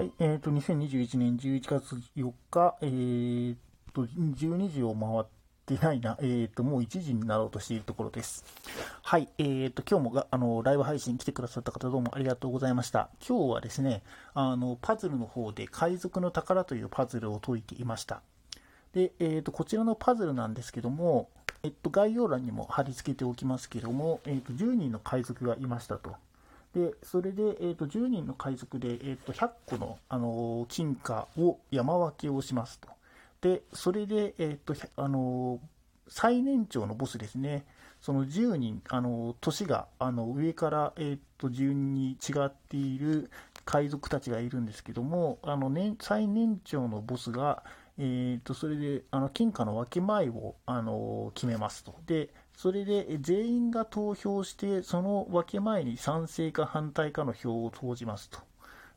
はい、えっ、と、2021年11月4日、えー、と、12時を回ってないな、えっ、と、もう1時になろうとしているところです。はい、えっ、と、今日もが、あの、ライブ配信来てくださった方どうもありがとうございました。今日はですね、あの、パズルの方で、海賊の宝というパズルを解いていました。で、えっ、と、こちらのパズルなんですけども、えっと、概要欄にも貼り付けておきますけども、えっと、10人の海賊がいましたと。で、それで、えっと、10人の海賊で、えっと、100個の、あのー金貨を山分けをしますと。で、それで、えっと、あのー最年長のボスですね、その10人、あのー年が、あの、上から、えっと、順に違っている海賊たちがいるんですけども、あの、年、最年長のボスが、えっと、それで、あの、金貨の分け前を、あの決めますと。で、それで全員が投票して、その分け前に賛成か反対かの票を投じますと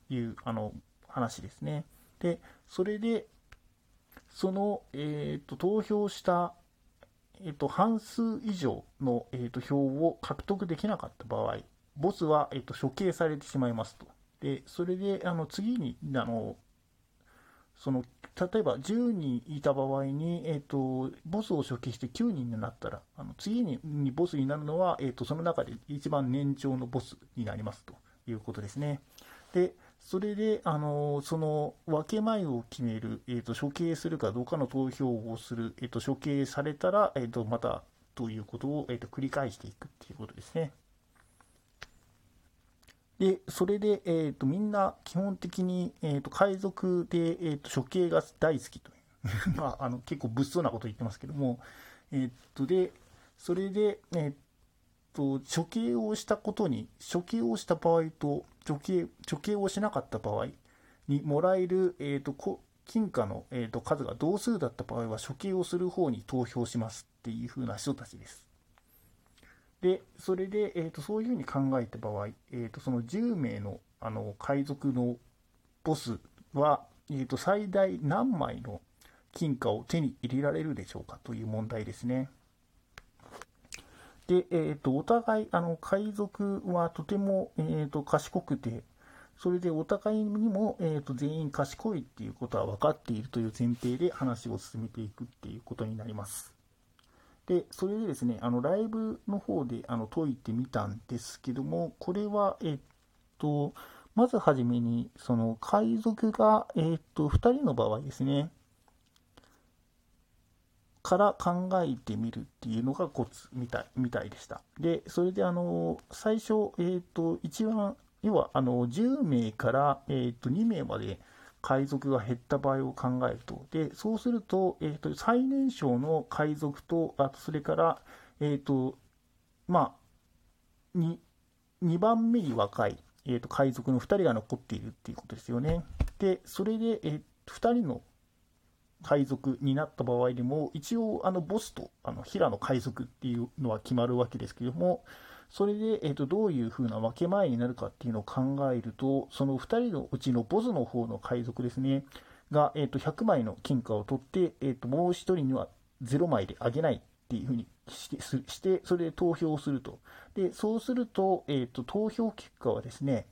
いうあの話ですね。で、それで、その、えーと投票した、えーと半数以上の、えーと票を獲得できなかった場合、ボスは、えーと処刑されてしまいますと。で、それであの次にあのその例えば10人いた場合に、えー、とボスを処刑して9人になったら、あの次ににボスになるのは、えー、とその中で一番年長のボスになりますということですね。で、それで、あのその分け前を決める、えー、と処刑するかどうかの投票をする、えー、と処刑されたら、えー、とまたということを、えー、と繰り返していくっていうことですね。で、それで、えー、とみんな基本的に、えー、と海賊で、えー、と処刑が大好きという、まあ、あの結構物騒なこと言ってますけども、えー、とでそれで、えー、と処刑をしたことに、処刑をした場合と処刑処刑をしなかった場合にもらえる、えー、と金貨の、えー、と数が同数だった場合は処刑をする方に投票しますっていう風な人たちです。で、それで、えー、とそういうふうに考えた場合、えー、とその10名のあの海賊のボスは、えー、と最大何枚の金貨を手に入れられるでしょうかという問題ですね。で、えー、とお互いあの海賊はとても、えー、と賢くて、それでお互いにも、えー、と全員賢いっていうことは分かっているという前提で話を進めていくっていうことになります。で、それでですね、あの、ライブの方で、あの、解いてみたんですけども、これは、えっと、まずはじめに、その、海賊が、えっと、2人の場合ですね、から考えてみるっていうのがコツみたい、みたいでした。で、それで、あの、最初、えっと、一番、要は、あの、10名から、えっと、2名まで、海賊が減った場合を考えると、でそうすると,、えー、と、最年少の海賊と、あとそれから、えーとまあ、2, 2番目に若い、えー、と海賊の2人が残っているっていうことですよね。で、それで、えー、2人の海賊になった場合でも、一応、あのボスとあの平野海賊っていうのは決まるわけですけども、それで、えー、とどういうふうな分け前になるかっていうのを考えると、その2人のうちのボスの方の海賊ですね、が、えー、と100枚の金貨を取って、えー、ともう1人には0枚であげないっていうふうにして、してそれで投票すると。で、そうすると、えー、と投票結果はですね、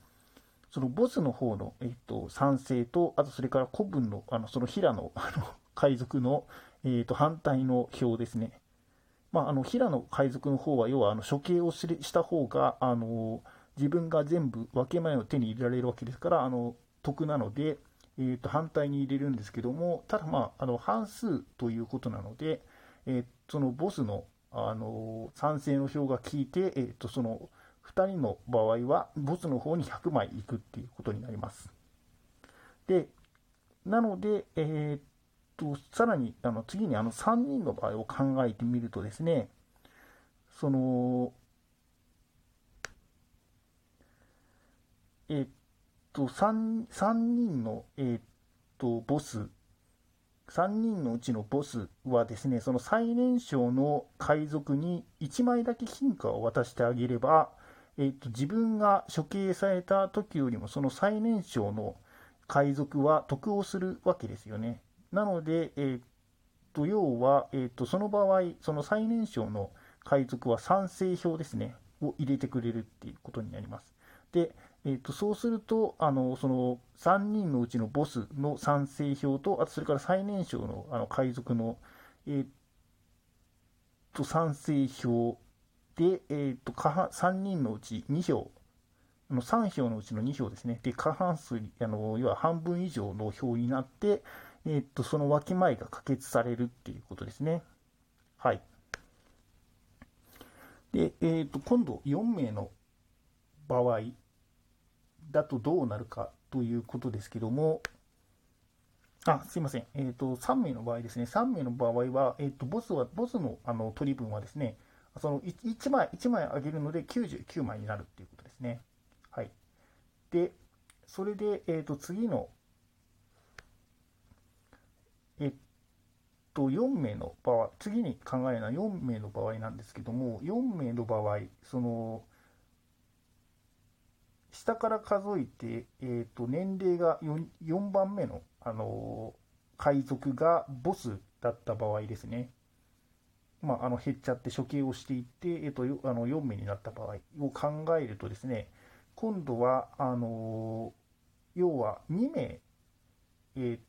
そのボスの方の、えー、と賛成と、あとそれから古文の、あのその平野あの海賊の、えー、と反対の票ですね。まあ、あの平野海賊の方は要はあの処刑をした方があの自分が全部分け前を手に入れられるわけですからあの得なので、えー、と反対に入れるんですけどもただ、まあ、あの半数ということなので、えー、そのボスのあの賛成の票が効いて、えー、とその2人の場合はボスの方に100枚いくっていうことになります。でなので、えーとさらにあの次にあの3人の場合を考えてみるとですね、その、えっと、3, 3人の、えっとボス、3人のうちのボスはですね、その最年少の海賊に1枚だけ金貨を渡してあげれば、えっと、自分が処刑された時よりもその最年少の海賊は得をするわけですよね。なので、えー、っと要は、えー、とその場合、その最年少の海賊は賛成票ですね、を入れてくれるっていうことになります。で、えーと、そうするとあの、その3人のうちのボスの賛成票と、あとそれから最年少のあの海賊の、えーと、賛成票で、えーと、3人のうち2票、あの3票のうちの2票ですね、で過半数あの、要は半分以上の票になって、えー、とそのわきまえが可決されるっていうことですね。はい。で、えー、と今度4名の場合だとどうなるかということですけども、あ、すいません。えっ、ー、と、3名の場合ですね。3名の場合は、えっ、ー、と、ボスは、ボスのあの取り分はですね、その 1, 1枚、1枚あげるので99枚になるっていうことですね。はい。で、それで、えっ、ー、と、次の、えっと、4名の場合、次に考えるのは4名の場合なんですけども、4名の場合、その、下から数えて、えーと、年齢が 4, 4番目の、あの、海賊がボスだった場合ですね。まあ、あの減っちゃって処刑をしていって、えーと、あの4名になった場合を考えるとですね、今度は、あの、要は2名、えー、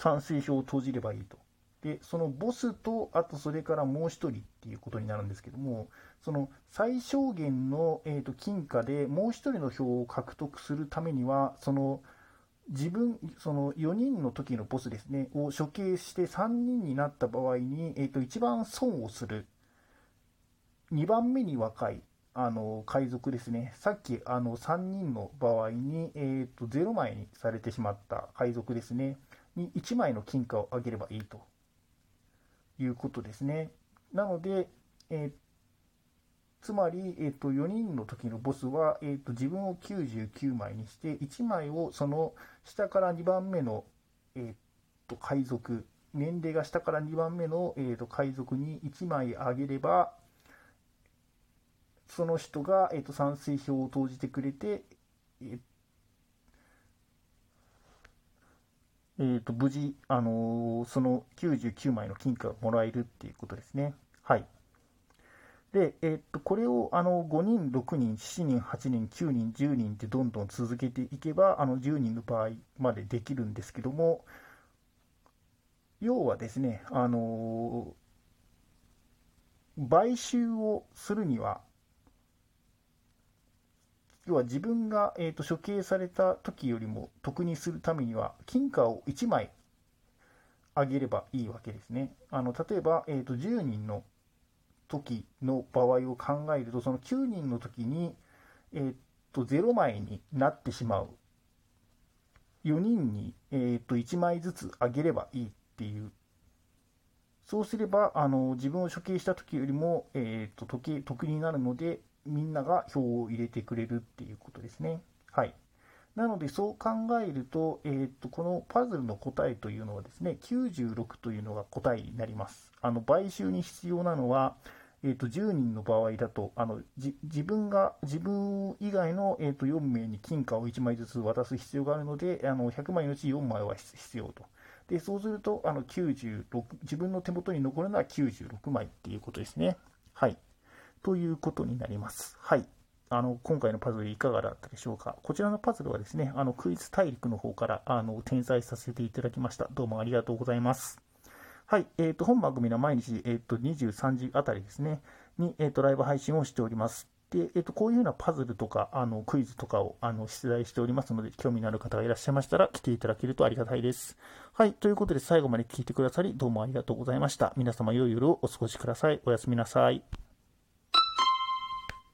賛成票を投じればいいと。で、そのボスと、あとそれからもう1人っていうことになるんですけども、その最小限の、えーと、金貨でもう1人の票を獲得するためには、その自分、その4人の時のボスですね、を処刑して3人になった場合に、えーと、一番損をする、2番目に若いあの海賊ですね、さっきあの3人の場合に、えーと、0枚にされてしまった海賊ですね、に1枚の金貨をあげればいいということですね。なので、えー、つまり、えーと、4人の時のボスは、えーと、自分を99枚にして、1枚をその下から2番目の、えーと、海賊、年齢が下から2番目の、えー、と海賊に1枚あげれば、その人が、えー、と賛成票を投じてくれて、えーえー、と無事、あのー、その99枚の金貨がもらえるっていうことですね。はい。で、え、っと、これをあの5人、6人、7人、8人、9人、10人ってどんどん続けていけば、あの10人の場合までできるんですけども、要はですね、あのー、買収をするには、要は自分が、えーと、処刑された時よりも得にするためには、金貨を1枚あげればいいわけですね。あの例えば、えーと、10人の時の場合を考えると、その9人の時に、えーと、0枚になってしまう。4人に、えーと、1枚ずつあげればいいっていう。そうすれば、あの自分を処刑した時よりも、えーと、得得になるので、みんなが票を入れてくれるっていうことですね。はい。なので、そう考えると、えー、と、このパズルの答えというのはですね、96というのが答えになります。あの、買収に必要なのは、えー、と10人の場合だとあの自分が自分以外の、えー、と4名に金貨を1枚ずつ渡す必要があるのであの100枚のうち4枚は必要とでそうするとあの96自分の手元に残るのは96枚っていうことですねはいということになりますはいあの今回のパズルいかがだったでしょうかこちらのパズルはですねあのクイズ大陸の方からあの転載させていただきましたどうもありがとうございますはい、えーと、本番組の毎日、えーと、23時あたりですね、に、えーと、ライブ配信をしております。で、えーと、こういうようなパズルとかあのクイズとかをあの出題しておりますので、興味のある方がいらっしゃいましたら来ていただけるとありがたいです。はい、ということで最後まで聞いてくださりどうもありがとうございました。皆様良い夜をお過ごしください。おやすみなさい。